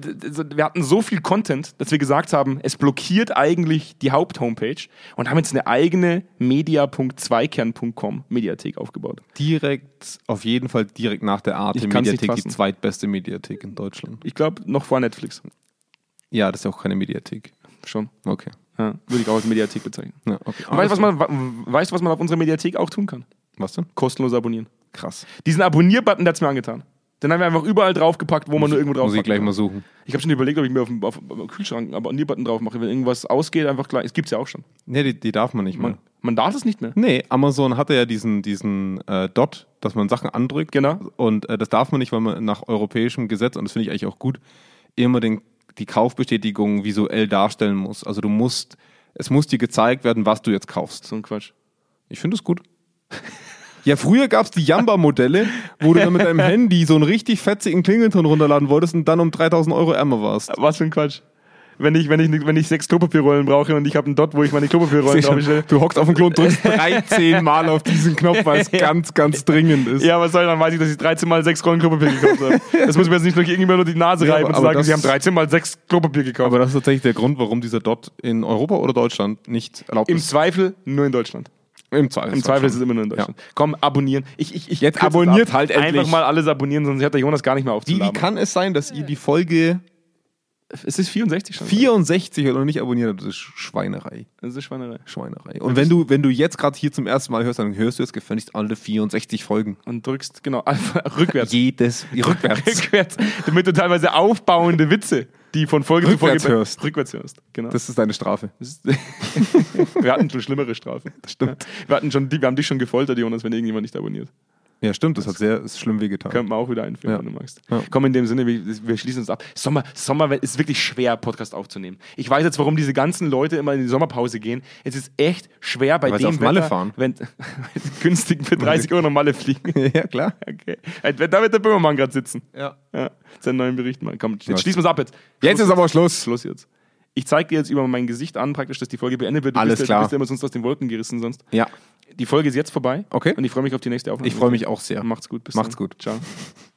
wir hatten so viel Content, dass wir gesagt haben, es blockiert eigentlich die Haupt-Homepage und haben jetzt eine eigene media.zweikern.com Mediathek aufgebaut. Direkt, auf jeden Fall direkt nach der Arte Ich Mediathek, die zweitbeste Mediathek in Deutschland. Ich glaube, noch vor Netflix. Ja, das ist ja auch keine Mediathek. Schon. Okay. Ja, würde ich auch als Mediathek bezeichnen. Ja, okay. Weißt du, was man, wa- weißt, du, was man auf unserer Mediathek auch tun kann? Was denn? Kostenlos abonnieren. Krass. Diesen Abonnier-Button, der hat's mir angetan. Den haben wir einfach überall draufgepackt, wo man nur irgendwo drauf Muss ich gleich mal suchen. Ich habe schon überlegt, ob ich mir auf dem, auf dem Kühlschrank einen Abonnier-Button drauf mache. Wenn irgendwas ausgeht, einfach gleich. Es gibt's ja auch schon. Nee, die, die darf man nicht mehr. Man, man darf es nicht mehr. Nee, Amazon hatte ja diesen, diesen äh, Dot, dass man Sachen andrückt. Genau. Und äh, das darf man nicht, weil man nach europäischem Gesetz, und das finde ich eigentlich auch gut, immer den, die Kaufbestätigung visuell darstellen muss. Also du musst, es muss dir gezeigt werden, was du jetzt kaufst. So ein Quatsch. Ich finde es gut. Ja, früher gab es die Jamba-Modelle, wo du dann mit deinem Handy so einen richtig fetzigen Klingelton runterladen wolltest und dann um 3000 Euro ärmer warst. Was für ein Quatsch. Wenn ich, wenn ich, wenn ich sechs Klopapierrollen brauche und ich habe einen Dot, wo ich meine Klopapierrollen draufstelle. Du hockst auf den Klo und drückst 13 Mal auf diesen Knopf, weil es ganz, ganz dringend ist. Ja, was soll ich, dann weiß ich, dass ich 13 mal 6 Rollen Klopapier gekauft habe. Das muss mir jetzt nicht nur irgendjemand nur die Nase Ja, reiben aber- und sagen, sie haben das- 13 mal 6 Klopapier gekauft. Aber das ist tatsächlich der Grund, warum dieser Dot in Europa oder Deutschland nicht erlaubt Im ist. Zweifel nur in Deutschland. Im Zweifel. Im Zweifel ist es immer nur in Deutschland. Komm, abonnieren. Ich, ich, ich Jetzt abonniert ab. halt endlich. Einfach mal alles abonnieren, sonst hat der Jonas gar nicht mehr Wie, wie aufzuladen. kann es sein, dass ihr die Folge Es ist 64 schon. 64 oder nicht abonniert habt? Das ist Schweinerei. Das ist Schweinerei. Schweinerei. Und wenn du, wenn du jetzt gerade hier zum ersten Mal hörst, dann hörst du jetzt gefälligst alle 64 Folgen. Und drückst, genau, rückwärts. Jedes rückwärts. rückwärts. Damit du teilweise aufbauende Witze, die von Folge Rückwärts zu Folge hörst. rückwärts hörst. Genau. Das ist deine Strafe. Ist- wir hatten schon schlimmere Strafen. Das stimmt. Wir, hatten schon, wir haben dich schon gefoltert, Jonas, wenn irgendjemand nicht abonniert. Ja, stimmt, das hat sehr ist schlimm wehgetan. Könnten wir auch wieder einführen, Ja. wenn du magst. Ja. Komm, in dem Sinne, wir, wir schließen uns ab. Sommer, Sommer ist wirklich schwer, Podcast aufzunehmen. Ich weiß jetzt, warum diese ganzen Leute immer in die Sommerpause gehen. Es ist echt schwer bei Weil dem auf Malle Wetter, fahren. Wenn günstig für 30 Euro nach Malle fliegen. ja, klar. Okay. Da wird der Böhmermann gerade sitzen. Ja. Ja, seinen neuen Bericht machen. Komm, jetzt schließen wir es ab jetzt. Jetzt ist aber Schluss. Schluss jetzt. Ich zeige dir jetzt über mein Gesicht an, praktisch, dass die Folge beendet wird. Du Alles bist, klar. Du bist ja immer sonst aus den Wolken gerissen sonst. Ja. Die Folge ist jetzt vorbei. Okay. Und ich freue mich auf die nächste Aufnahme. Ich freue mich auch sehr. Macht's gut. Bis Macht's dann. gut. Ciao.